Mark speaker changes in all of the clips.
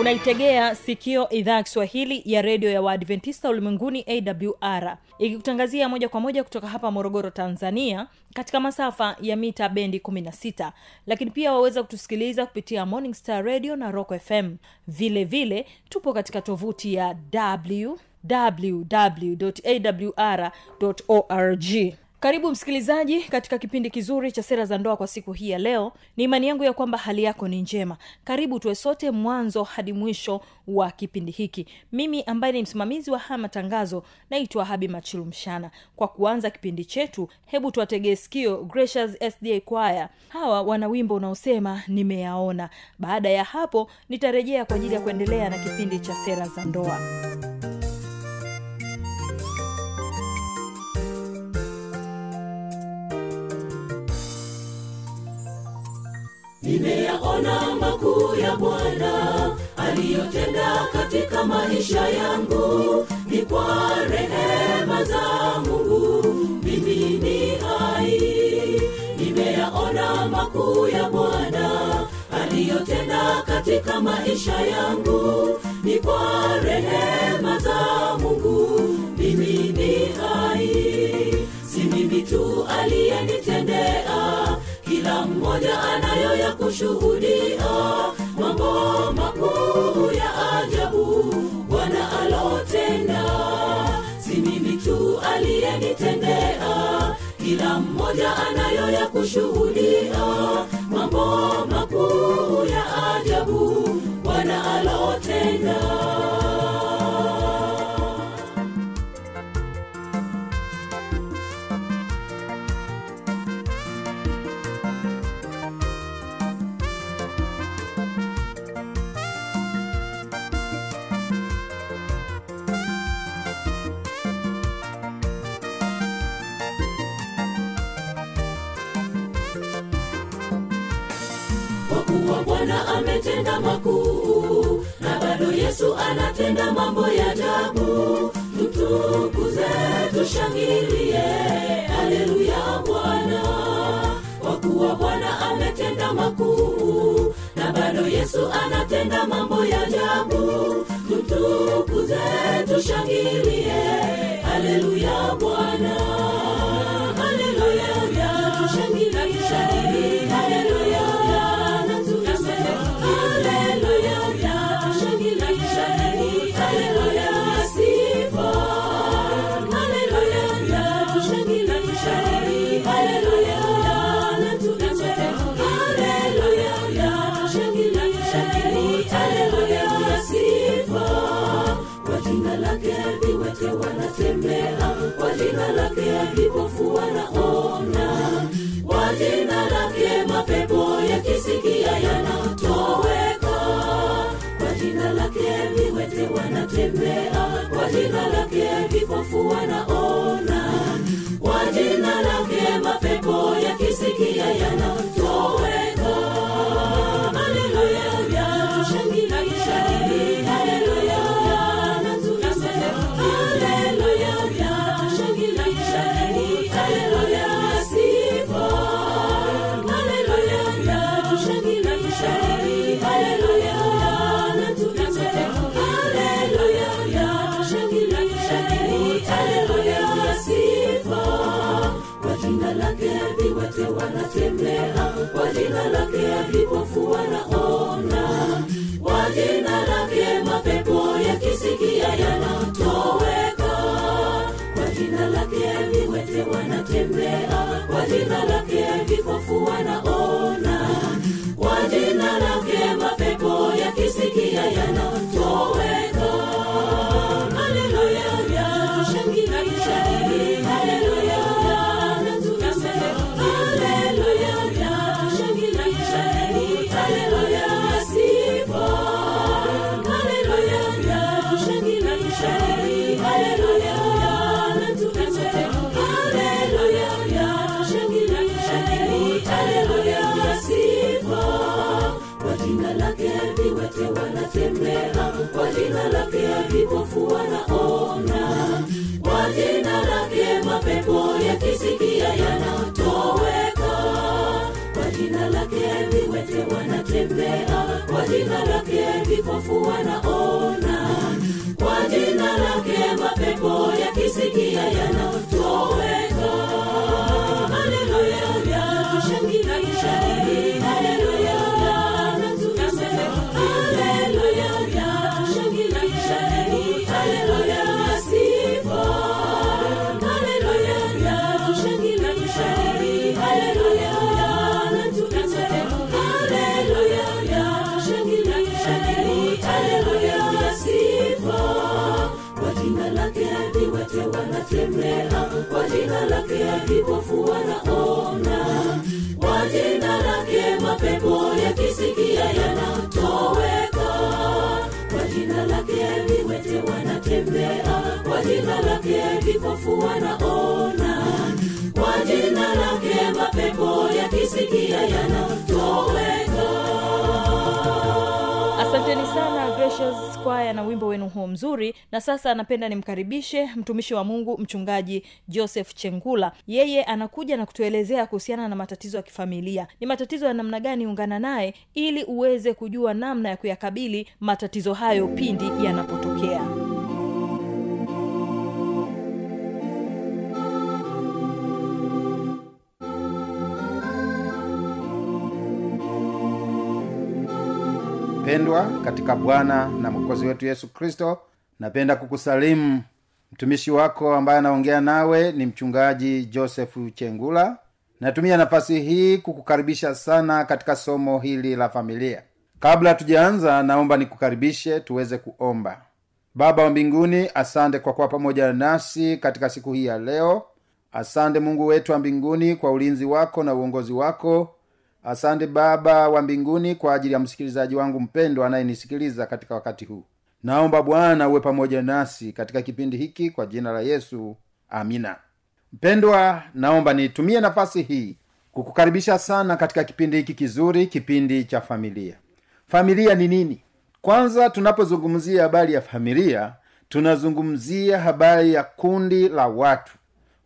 Speaker 1: unaitegea sikio idhaa ya kiswahili ya redio ya waadventista ulimwenguni awr ikikutangazia moja kwa moja kutoka hapa morogoro tanzania katika masafa ya mita bendi 16 lakini pia waweza kutusikiliza kupitia morning star radio na rock fm vile vile tupo katika tovuti ya www awr org karibu msikilizaji katika kipindi kizuri cha sera za ndoa kwa siku hii ya leo. Ni imani yangu ya kwamba hali yako ni njema. Karibu tuwe sote mwanzo hadi mwisho wa kipindi hiki. Mimi ambaye ni msimamizi wa haya matangazo naitwa habi machilu mshana. Kwa kuanza kipindi chetu hebu tuwategee sikio gracious sda kwaya hawa wana wimbo unaosema nimeyaona. Baada ya hapo nitarejea kwa ajili ya kuendelea na kipindi cha sera za ndoa
Speaker 2: nimeyaona makuu ya bwana aliyotenda katika maisha yangu ni kwa rehema za mungu. Mimi ni hai nimeyaona makuu ya bwana aliyotenda katika maisha yangu ni kwa rehema za mungu. Mimi ni hai si mimi tu aliyenitendea kila mmoja anayo ya kushuhudia. Mambo makuu ya ajabu bwana alotenda. Si mimi tu aliyenitendea. Kila mmoja anayo ya kushuhudia anatenda mambo ya ajabu. Tutukuze tushangilie. Haleluya bwana. Kwa kuwa bwana ametenda makuu na bado yesu anatenda mambo ya ajabu. Tutukuze tushangilie. Haleluya bwana wanatembea kwa jina lake vipofu wanaona kwa jina lake mapepo yakisikia yanatoweka alipokuwa naona kwa jina lake mapepo yakisikia yanatoweka. Kwa jina lake viwete wanatembea kwa jina lake vipofu kwa jina lake mapepo yakisikia yanatoweka. Jina lake vipofu wanaona kwa jina lake mapepo yakisikia yanatoweka. Kwa jina lake viwete wanatembea kwa jina lake vipofu wanaona kwa jina lake mapepo yakisikia yanatoweka. Haleluya tushangilie haleluya lake vipofu wanaona kwa jina lake mapepo yakisikia yanatoweka. Kwa jina lake viwete wanatembea. Kwa jina lake vipofu wanaona kwa jina lake mapepo yakisikia yanatoweka
Speaker 1: kwaya na wimbo wenu huo mzuri. Na sasa napenda nimkaribishe mtumishi wa mungu mchungaji joseph chengula. Yeye anakuja na kutuelezea kuhusiana na matatizo ya kifamilia. Ni matatizo ya namna gani ungana naye ili uweze kujua namna ya kuyakabili matatizo hayo pindi yanapotokea
Speaker 3: pendwa katika bwana na mwokozi wetu yesu kristo napenda kukusalimu. Mtumishi wako ambaye anaongea nawe ni mchungaji josefu chengula. Natumia nafasi hii kukukaribisha sana katika somo hili la familia. Kabla tujaanza naomba nikukaribishe tuweze kuomba. Baba wa mbinguni asante kwa kuwa pamoja nasi katika siku hii ya leo. Asante mungu wetu wa mbinguni kwa ulinzi wako na uongozi wako asante baba wa mbinguni kwa ajili ya msikilizaji wangu mpendwa anayenisikiliza katika wakati huu. Naomba bwana uwe pamoja nasi katika kipindi hiki kwa jina la yesu. Amina. Mpendwa naomba nitumie nafasi hii kukukaribisha sana katika kipindi hiki kizuri kipindi cha familia. Familia ni nini? Kwanza tunapozungumzia habari ya familia tunazungumzia habari ya kundi la watu.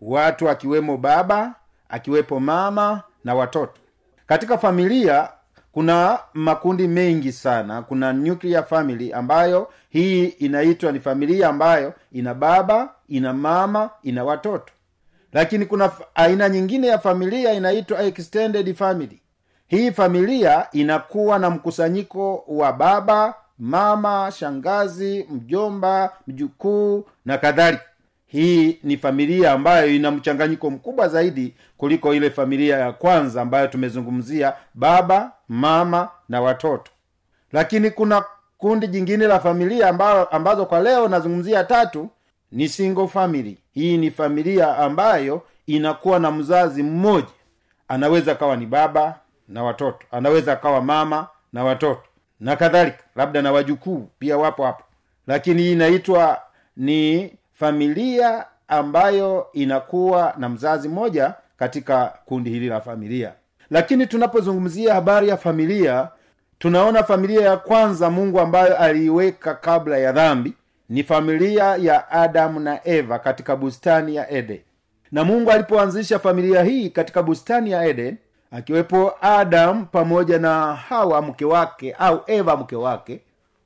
Speaker 3: Watu akiwemo baba akiwepo mama na watoto katika familia kuna makundi mengi sana. Kuna nuclear family ambayo hii inaitwa ni familia ambayo ina baba ina mama ina watoto. Lakini kuna aina nyingine ya familia inaitwa extended family. Hii familia inakuwa na mkusanyiko wa baba mama shangazi mjomba mjukuu na kadhalika hii ni familia ambayo ina mchanganyiko mkubwa zaidi kuliko ile familia ya kwanza ambayo tumezungumzia baba mama na watoto. Lakini kuna kundi jingine la familia ambazo, ambazo kwa leo nazungumzia tatu ni single family. Hii ni familia ambayo inakuwa na mzazi mmoja. Anaweza akawa ni baba na watoto. Anaweza akawa mama na watoto. Na kadhalika labda na wajukuu pia wapo hapo. Lakini hii inaitwa ni familia ambayo inakuwa na mzazi mmoja katika kundi hili la familia. Lakini tunapozungumzia habari ya familia tunaona familia ya kwanza mungu ambayo aliiweka kabla ya dhambi ni familia ya adamu na eva katika bustani ya eden. Na mungu alipoanzisha familia hii katika bustani ya eden akiwepo adamu pamoja na hawa mke wake au eva mke wake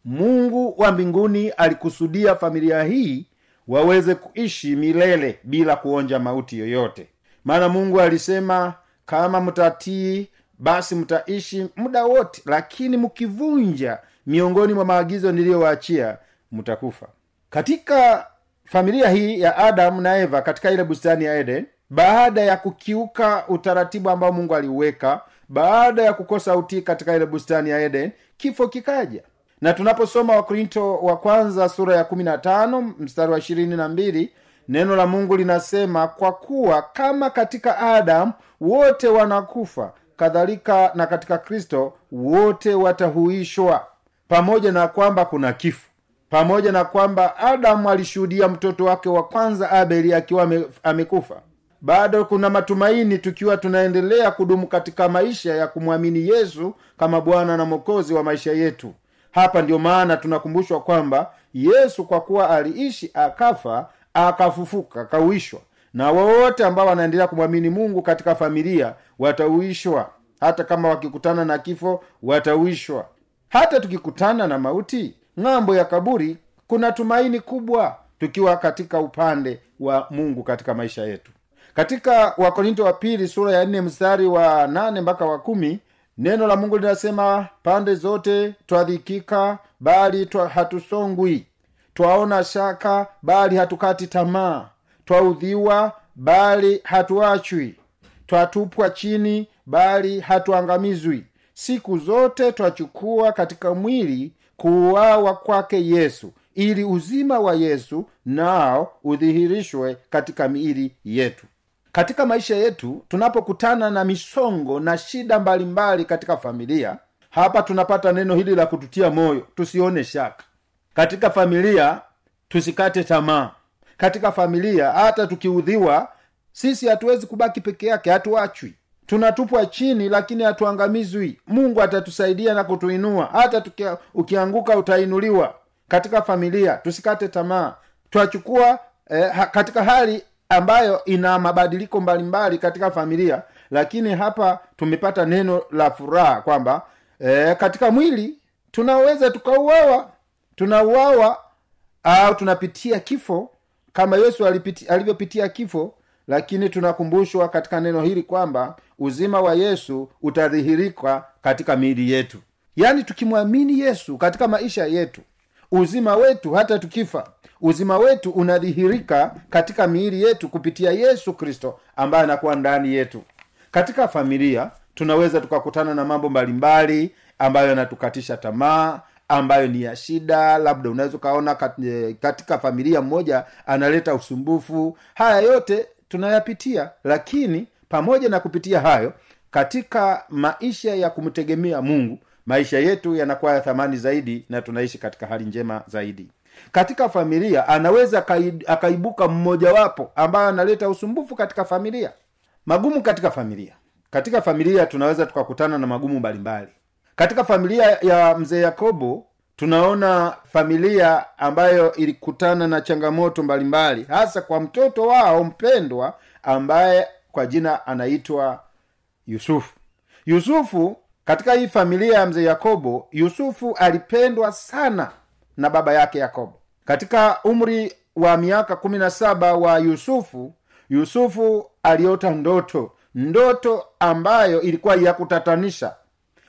Speaker 3: mungu wa mbinguni alikusudia familia hii waweze kuishi milele bila kuonja mauti yoyote. Maana mungu alisema kama mtatii basi mtaishi muda wote lakini mkivunja miongoni mwa maagizo niliyowaachia mtakufa katika familia hii ya adamu na eva katika ile bustani ya eden baada ya kukiuka utaratibu ambao mungu aliuweka baada ya kukosa utii katika ile bustani ya eden kifo kikaja na tunaposoma wakorinto wa kwanza sura ya kumi na tano mstari wa ishirini na mbili neno la mungu linasema kwa kuwa kama katika adamu wote wanakufa kadhalika na katika kristo wote watahuishwa. Pamoja na kwamba kuna kifo pamoja na kwamba adamu alishuhudia mtoto wake wa kwanza abeli akiwa amekufa bado kuna matumaini tukiwa tunaendelea kudumu katika maisha ya kumwamini yesu kama bwana na mwokozi wa maisha yetu hapa ndio maana tunakumbushwa kwamba yesu kwa kuwa aliishi akafa akafufuka akauishwa. Na wowote ambao wanaendelea kumwamini mungu katika familia watauishwa. Hata kama wakikutana na kifo watauishwa. Hata tukikutana na mauti ng'ambo ya kaburi kuna tumaini kubwa tukiwa katika upande wa mungu katika maisha yetu. Katika wakorinto wa pili sura ya nne mstari wa nane mpaka wa kumi neno la mungu linasema pande zote twadhikika bali twa hatusongwi. Twaona shaka bali hatukati tamaa. Twaudhiwa bali hatuachwi. Twatupwa chini bali hatuangamizwi. Siku zote twachukua katika mwili kuuawa kwake yesu ili uzima wa yesu nao udhihirishwe katika miili yetu katika maisha yetu tunapokutana na misongo na shida mbalimbali mbali katika familia hapa tunapata neno hili la kututia moyo tusione shaka. Katika familia tusikate tamaa. Katika familia hata tukiudhiwa sisi hatuwezi kubaki peke yake hatuachwi. Tunatupwa chini lakini hatuangamizwi. Mungu atatusaidia na kutuinua. Hata tukia, ukianguka utainuliwa. Katika familia tusikate tamaa. Twachukua eh, katika hali ambayo ina mabadiliko mbalimbali katika familia lakini hapa tumepata neno la furaha kwamba e, katika mwili tunaweza tukauawa tunauawa au tunapitia kifo kama yesu alipiti, alivyopitia kifo lakini tunakumbushwa katika neno hili kwamba uzima wa yesu utadhihirika katika miili yetu. Yaani tukimwamini yesu katika maisha yetu uzima wetu hata tukifa uzima wetu unadhihirika katika miili yetu kupitia yesu kristo ambaye anakuwa ndani yetu. Katika familia tunaweza tukakutana na mambo mbalimbali ambayo yanatukatisha tamaa ambayo ni ya shida labda unaweza ukaona katika familia mmoja analeta usumbufu. Haya yote tunayapitia lakini pamoja na kupitia hayo katika maisha ya kumtegemea mungu maisha yetu yanakuwa ya thamani zaidi na tunaishi katika hali njema zaidi katika familia anaweza akaibuka mmojawapo ambayo analeta usumbufu katika familia. Magumu katika familia. Katika familia tunaweza tukakutana na magumu mbalimbali. Katika familia ya mzee yakobo tunaona familia ambayo ilikutana na changamoto mbalimbali hasa kwa mtoto wao mpendwa ambaye kwa jina anaitwa yusufu. Yusufu katika hii familia ya mzee yakobo yusufu alipendwa sana na baba yake yakobo. Katika umri wa miaka kumi na saba wa yusufu yusufu aliota ndoto ndoto ambayo ilikuwa ya kutatanisha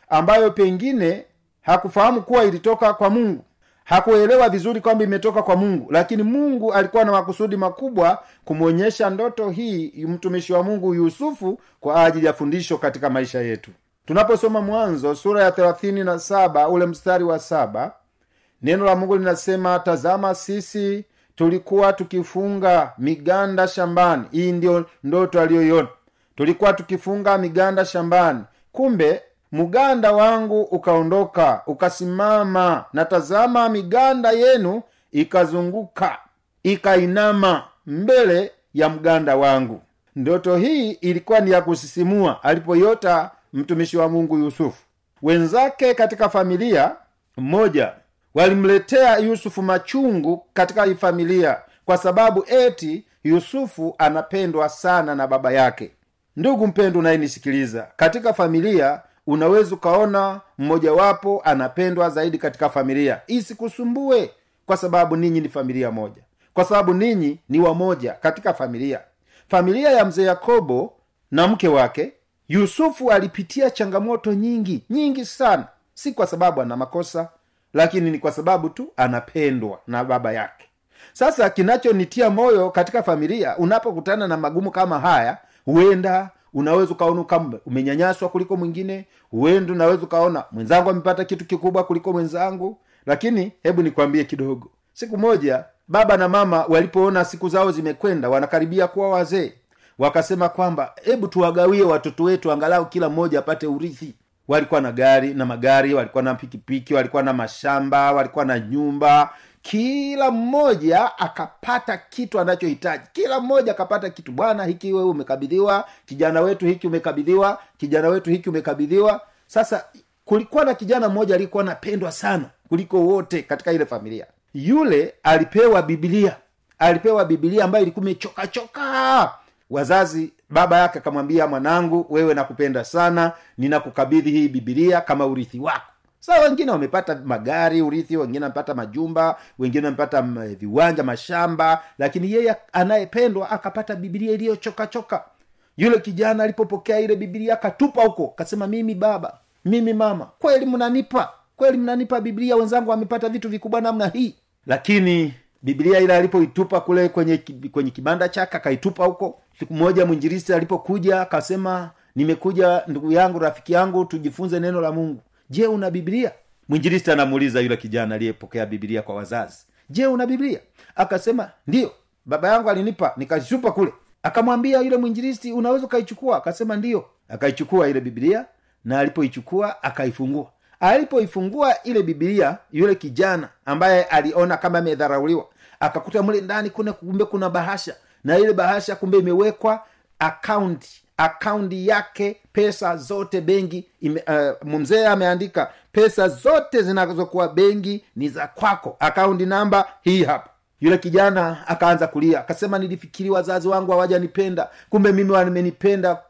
Speaker 3: ambayo pengine hakufahamu kuwa ilitoka kwa mungu. Hakuelewa vizuri kwamba imetoka kwa mungu lakini mungu alikuwa na makusudi makubwa kumwonyesha ndoto hii mtumishi wa mungu yusufu kwa ajili ya fundisho katika maisha yetu. Tunaposoma mwanzo sura ya thelathini na saba ule mstari wa saba neno la mungu linasema tazama sisi tulikuwa tukifunga miganda shambani. Hii ndiyo ndoto aliyoiona. Tulikuwa tukifunga miganda shambani. Kumbe mganda wangu ukaondoka ukasimama na tazama miganda yenu ikazunguka ikainama mbele ya mganda wangu. Ndoto hii ilikuwa ni ya kusisimua alipoyota mtumishi wa mungu yusufu. Wenzake katika familia mmoja walimletea yusufu machungu katika familia kwa sababu eti yusufu anapendwa sana na baba yake. Ndugu mpendo unayenisikiliza katika familia unaweza ukaona mmojawapo anapendwa zaidi katika familia. Isikusumbue kwa sababu ninyi ni familia moja. Kwa sababu ninyi ni wamoja katika familia. Familia ya mzee yakobo na mke wake yusufu alipitia changamoto nyingi nyingi sana. Si kwa sababu ana makosa lakini ni kwa sababu tu anapendwa na baba yake. Sasa kinachonitia moyo katika familia unapokutana na magumu kama haya huenda unaweza ukaona kama umenyanyaswa kuliko mwingine huenda unaweza ukaona mwenzangu amepata kitu kikubwa kuliko mwenzangu. Lakini hebu nikwambie kidogo. Siku moja baba na mama walipoona siku zao zimekwenda wanakaribia kuwa wazee. Wakasema kwamba hebu tuwagawie watoto wetu angalau kila mmoja apate urithi walikuwa na gari na magari walikuwa na pikipiki walikuwa na mashamba walikuwa na nyumba. Kila mmoja akapata kitu anachohitaji. Kila mmoja akapata kitu. Bwana hiki wewe umekabidhiwa. Kijana wetu hiki umekabidhiwa. Kijana wetu hiki umekabidhiwa. Sasa kulikuwa na kijana mmoja aliyekuwa anapendwa sana kuliko wote katika ile familia. Yule alipewa bibilia alipewa bibilia ambayo ilikuwa imechokachoka. Wazazi baba yake akamwambia mwanangu wewe nakupenda sana ninakukabidhi hii bibilia kama urithi wako. Sa wengine wamepata magari urithi wengine wamepata majumba wengine wamepata mm, viwanja mashamba lakini yeye anayependwa akapata bibilia iliyochokachoka yule kijana alipopokea ile bibilia akatupa huko akasema mimi baba mimi mama kweli mnanipa kweli mnanipa biblia wenzangu wamepata vitu vikubwa namna hii. Lakini biblia ile alipoitupa kule kwenye kwenye kibanda chake akaitupa huko. Siku moja mwinjirisi alipokuja akasema nimekuja ndugu yangu rafiki yangu tujifunze neno la mungu. Je una biblia? Mwinjirisi anamuuliza yule kijana aliyepokea biblia kwa wazazi. Je una biblia? Akasema ndiyo baba yangu alinipa nikaitupa kule. Akamwambia yule mwinjirisi unaweza ukaichukua. Akasema ndiyo akaichukua ile biblia na alipoichukua akaifungua alipoifungua ile bibilia yule kijana ambaye aliona kama amedharauliwa akakuta mle ndani kuna kumbe kuna bahasha na ile bahasha kumbe imewekwa akaunti akaunti yake pesa zote benki uh, mzee ameandika pesa zote zinazokuwa benki ni za kwako. Akaunti namba hii hapa. Yule kijana akaanza kulia akasema nilifikiri wazazi wangu hawajanipenda kumbe mimi wamenipenda wa-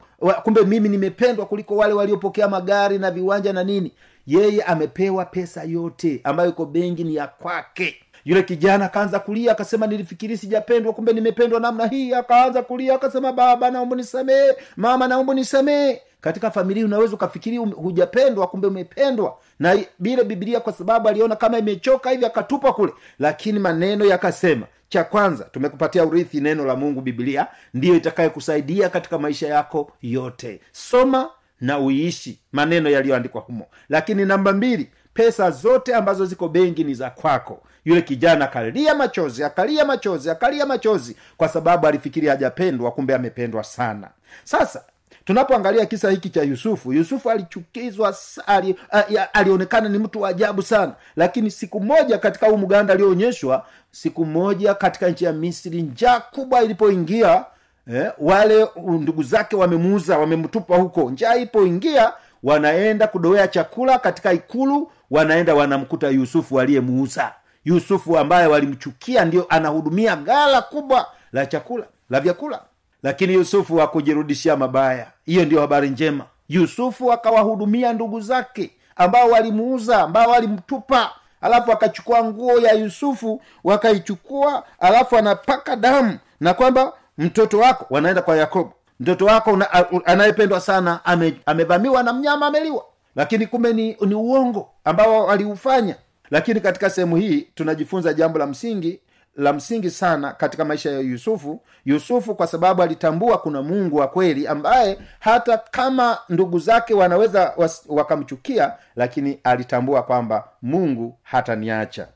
Speaker 3: kumbe mimi nimependwa kuliko wale waliopokea magari na viwanja na nini. Yeye amepewa pesa yote ambayo iko benki ni ya kwake. Yule kijana akaanza kulia akasema nilifikiri sijapendwa kumbe nimependwa namna hii. Akaanza kulia akasema baba naomba nisamee mama naomba nisamee katika familia unaweza ukafikiri um- hujapendwa kumbe umependwa. Na bile bibilia kwa sababu aliona kama imechoka hivi akatupa kule. Lakini maneno yakasema cha kwanza tumekupatia urithi neno la mungu bibilia ndiyo itakayokusaidia katika maisha yako yote. Soma na uiishi maneno yaliyoandikwa humo. Lakini namba mbili pesa zote ambazo ziko benki ni za kwako. Yule kijana akalia machozi akalia machozi akalia machozi kwa sababu alifikiri hajapendwa kumbe amependwa sana. Sasa tunapoangalia kisa hiki cha yusufu yusufu alichukizwa ali, alionekana ni mtu wa ajabu sana. Lakini siku moja katika huu mganda aliyoonyeshwa siku moja katika nchi ya misri njaa kubwa ilipoingia eh, wale ndugu zake wamemuuza wamemtupa huko. Njaa ipoingia wanaenda kudowea chakula katika ikulu wanaenda wanamkuta yusufu aliyemuuza. Yusufu ambaye walimchukia ndio anahudumia gala kubwa la chakula la vyakula lakini yusufu hakujirudishia mabaya. Hiyo ndio habari njema. Yusufu akawahudumia ndugu zake ambao walimuuza ambao walimtupa. Alafu akachukua nguo ya yusufu wakaichukua alafu anapaka damu na kwamba mtoto wako wanaenda kwa yakobo. Mtoto wako anayependwa sana ame, amevamiwa na mnyama ameliwa. Lakini kumbe ni, ni uongo ambao waliufanya. Lakini katika sehemu hii tunajifunza jambo la msingi la msingi sana katika maisha ya yusufu. Yusufu kwa sababu alitambua kuna mungu wa kweli ambaye hata kama ndugu zake wanaweza wakamchukia lakini alitambua kwamba mungu hataniacha.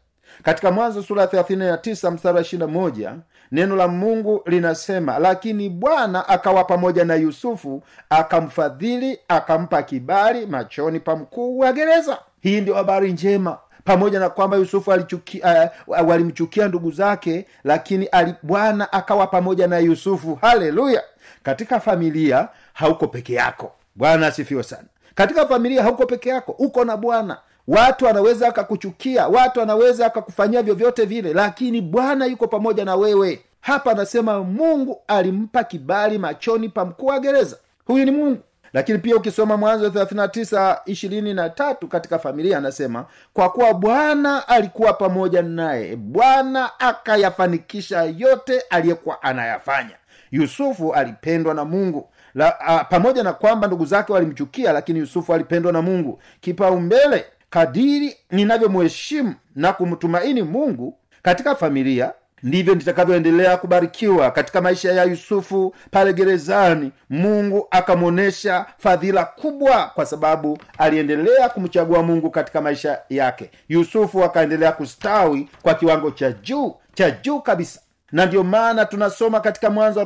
Speaker 3: Katika mwanzo sura ya 39 mstari wa 21 neno la mungu linasema lakini bwana akawa pamoja na yusufu akamfadhili akampa kibali machoni pa mkuu wa gereza. Hii ndio habari njema pamoja na kwamba yusufu uh, walimchukia ndugu zake lakini bwana akawa pamoja na yusufu. Haleluya! Katika familia hauko peke yako. Bwana asifiwe sana. Katika familia hauko peke yako uko na bwana. Watu anaweza akakuchukia watu anaweza akakufanyia vyovyote vile lakini bwana yuko pamoja na wewe. Hapa anasema mungu alimpa kibali machoni pa mkuu wa gereza. Huyu ni mungu lakini pia ukisoma mwanzo 39 ishirini na tatu katika familia anasema kwa kuwa bwana alikuwa pamoja naye bwana akayafanikisha yote aliyekuwa anayafanya. Yusufu alipendwa na mungu. La, a, pamoja na kwamba ndugu zake walimchukia lakini yusufu alipendwa na mungu. Kipaumbele kadiri ninavyomheshimu na kumtumaini mungu katika familia ndivyo nitakavyoendelea kubarikiwa katika maisha ya yusufu pale gerezani. Mungu akamwonyesha fadhila kubwa kwa sababu aliendelea kumchagua mungu katika maisha yake. Yusufu akaendelea kustawi kwa kiwango cha juu cha juu kabisa. Na ndio maana tunasoma katika mwanzo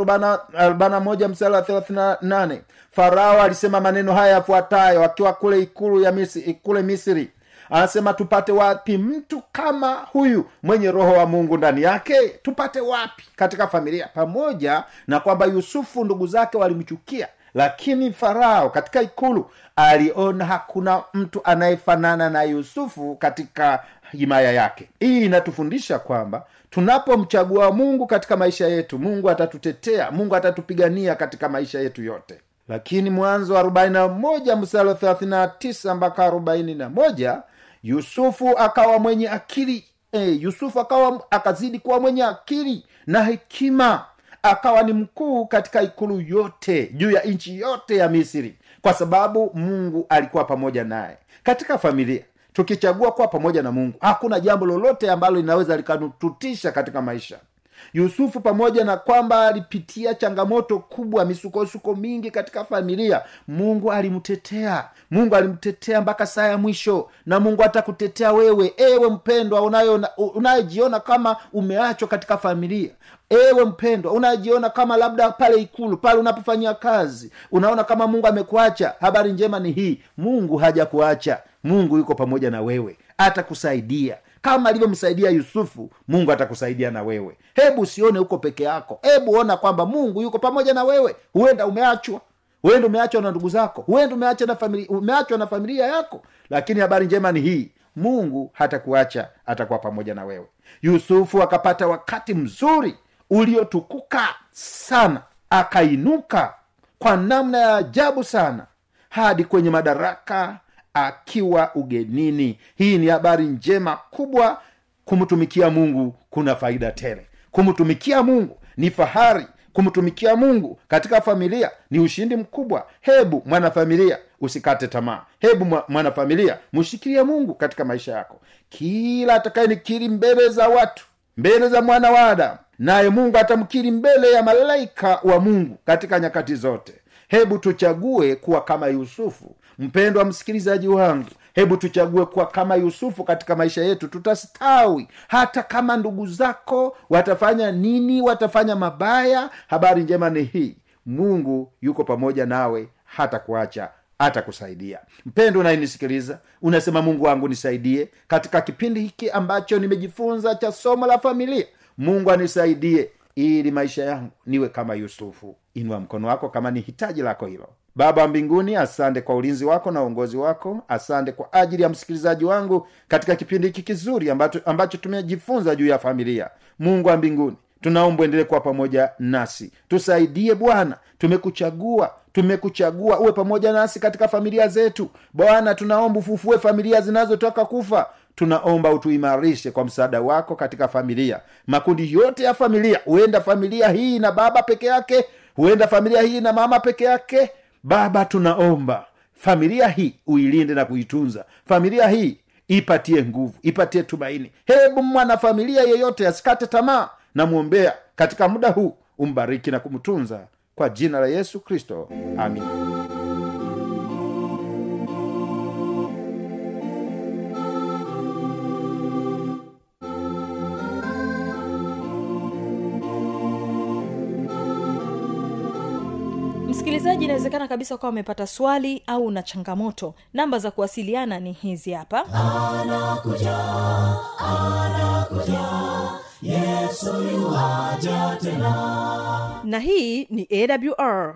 Speaker 3: arobaina moja msara wa thelathina nane farao alisema maneno haya yafuatayo akiwa kule ikulu ya misri, kule misri anasema tupate wapi mtu kama huyu mwenye roho wa mungu ndani yake? Tupate wapi? Katika familia. Pamoja na kwamba yusufu ndugu zake walimchukia lakini farao katika ikulu aliona hakuna mtu anayefanana na yusufu katika himaya yake. Hii inatufundisha kwamba tunapomchagua mungu katika maisha yetu mungu atatutetea mungu atatupigania katika maisha yetu yote. Lakini mwanzo wa 41 msalo 39 mpaka 41 yusufu akawa mwenye akili. E, yusufu akawa akazidi kuwa mwenye akili na hekima. Akawa ni mkuu katika ikulu yote juu ya nchi yote ya misri kwa sababu mungu alikuwa pamoja naye. Katika familia tukichagua kuwa pamoja na mungu hakuna jambo lolote ambalo linaweza likatutisha katika maisha yusufu pamoja na kwamba alipitia changamoto kubwa misukosuko mingi katika familia mungu alimtetea. Mungu alimtetea mpaka saa ya mwisho na mungu atakutetea wewe ewe mpendwa unayejiona kama umeachwa katika familia. Ewe mpendwa unajiona kama labda pale ikulu pale unapofanyia kazi unaona kama mungu amekuacha. Habari njema ni hii mungu hajakuacha. Mungu yuko pamoja na wewe atakusaidia kama alivyomsaidia yusufu mungu atakusaidia na wewe. Hebu usione huko peke yako. Hebu ona kwamba mungu yuko pamoja na wewe. Huenda umeachwa. Huenda umeachwa na ndugu zako. Huenda umeachwa na familia, umeachwa na familia yako. Lakini habari njema ni hii. Mungu hatakuacha atakuwa pamoja na wewe. Yusufu akapata wakati mzuri uliotukuka sana. Akainuka kwa namna ya ajabu sana. Hadi kwenye madaraka akiwa ugenini. Hii ni habari njema kubwa. Kumtumikia mungu kuna faida tele. Kumtumikia mungu ni fahari. Kumtumikia mungu katika familia ni ushindi mkubwa. Hebu mwanafamilia usikate tamaa. Hebu mwanafamilia mshikilie mungu katika maisha yako. Kila atakayenikiri mbele za watu mbele za mwana wa adamu naye mungu atamkiri mbele ya malaika wa mungu katika nyakati zote hebu tuchague kuwa kama yusufu. Mpendwa msikilizaji wangu hebu tuchague kuwa kama yusufu katika maisha yetu. Tutastawi. Hata kama ndugu zako watafanya nini watafanya mabaya habari njema ni hii. Mungu yuko pamoja nawe hata kuacha atakusaidia mpendo unayenisikiliza unasema mungu wangu nisaidie. Katika kipindi hiki ambacho nimejifunza cha somo la familia mungu anisaidie ili maisha yangu niwe kama yusufu. Inua mkono wako kama ni hitaji lako hilo. Baba wa mbinguni asante kwa ulinzi wako na uongozi wako. Asante kwa ajili ya msikilizaji wangu katika kipindi hiki kizuri ambacho, ambacho tumejifunza juu ya familia. Mungu wa mbinguni tunaomba endelee kuwa pamoja nasi. Tusaidie bwana. Tumekuchagua tumekuchagua uwe pamoja nasi katika familia zetu. Bwana tunaomba ufufue familia zinazotoka kufa tunaomba utuimarishe kwa msaada wako katika familia. Makundi yote ya familia huenda familia hii na baba peke yake huenda familia hii na mama peke yake. Baba tunaomba familia hii uilinde na kuitunza. Familia hii ipatie nguvu ipatie tumaini. Hebu mwanafamilia yeyote asikate tamaa namwombea katika muda huu umbariki na kumtunza. Kwa jina la yesu kristo. Amin
Speaker 1: msikilizaji inawezekana kabisa ukawa umepata swali au una changamoto. Namba za kuwasiliana ni hizi hapa.
Speaker 4: Na hii ni awr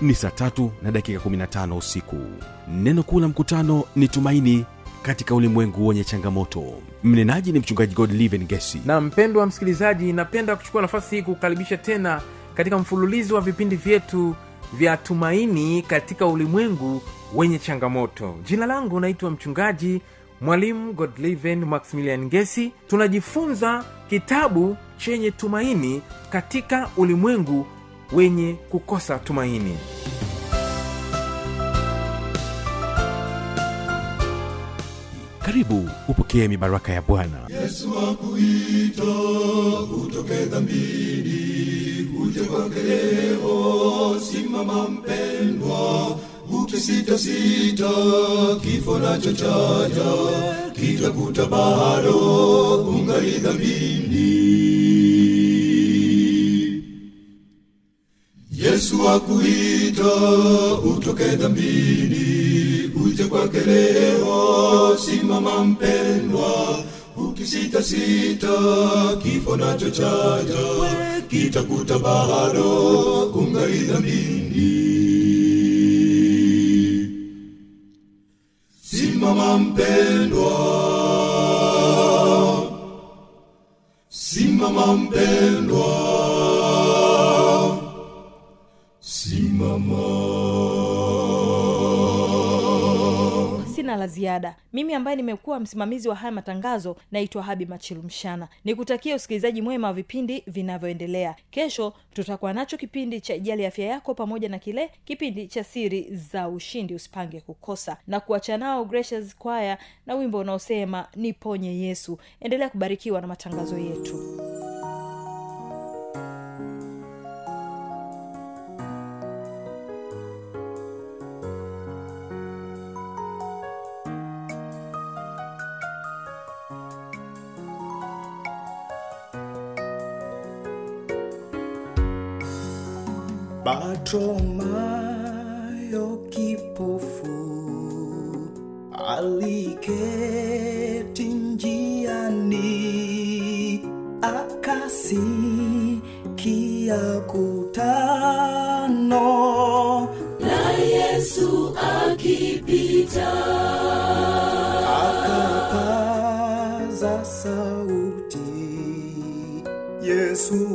Speaker 5: ni saa tatu na dakika 15 usiku. Neno kuu la mkutano ni tumaini katika ulimwengu wenye changamoto. Mnenaji ni mchungaji godliven gesi.
Speaker 6: Na mpendwa msikilizaji napenda kuchukua nafasi hii kukaribisha tena katika mfululizo wa vipindi vyetu vya tumaini katika ulimwengu wenye changamoto. Jina langu naitwa mchungaji mwalimu godliven maximilian ngesi tunajifunza kitabu chenye tumaini katika ulimwengu wenye kukosa tumaini.
Speaker 5: Karibu upokee mibaraka ya bwana.
Speaker 7: Yesu akuita utoke dhambini uje kwake leo simama mpendwa ukisitasita kifo nacho chaja kitakuta bado ungali dhambini yesu akuita utoke dhambini uje kwake leo. Simama mpendwa ukisitasita kifo nacho chaja kitakuta bado ungali dhambini. Simama mpendwa simama mpendwa
Speaker 1: la ziada. Mimi ambaye nimekuwa msimamizi wa haya matangazo naitwa habi machilumshana nikutakia usikilizaji mwema wa vipindi vinavyoendelea. Kesho tutakuwa nacho kipindi cha ijali afya yako pamoja na kile kipindi cha siri za ushindi usipange kukosa. Na kuacha nao gracious kwaya na wimbo unaosema niponye yesu. Endelea kubarikiwa na matangazo yetu
Speaker 8: Bartimayo kipofu aliketi njiani akasikia kutano.
Speaker 7: Na yesu akipita.
Speaker 8: Akapaza sauti yesu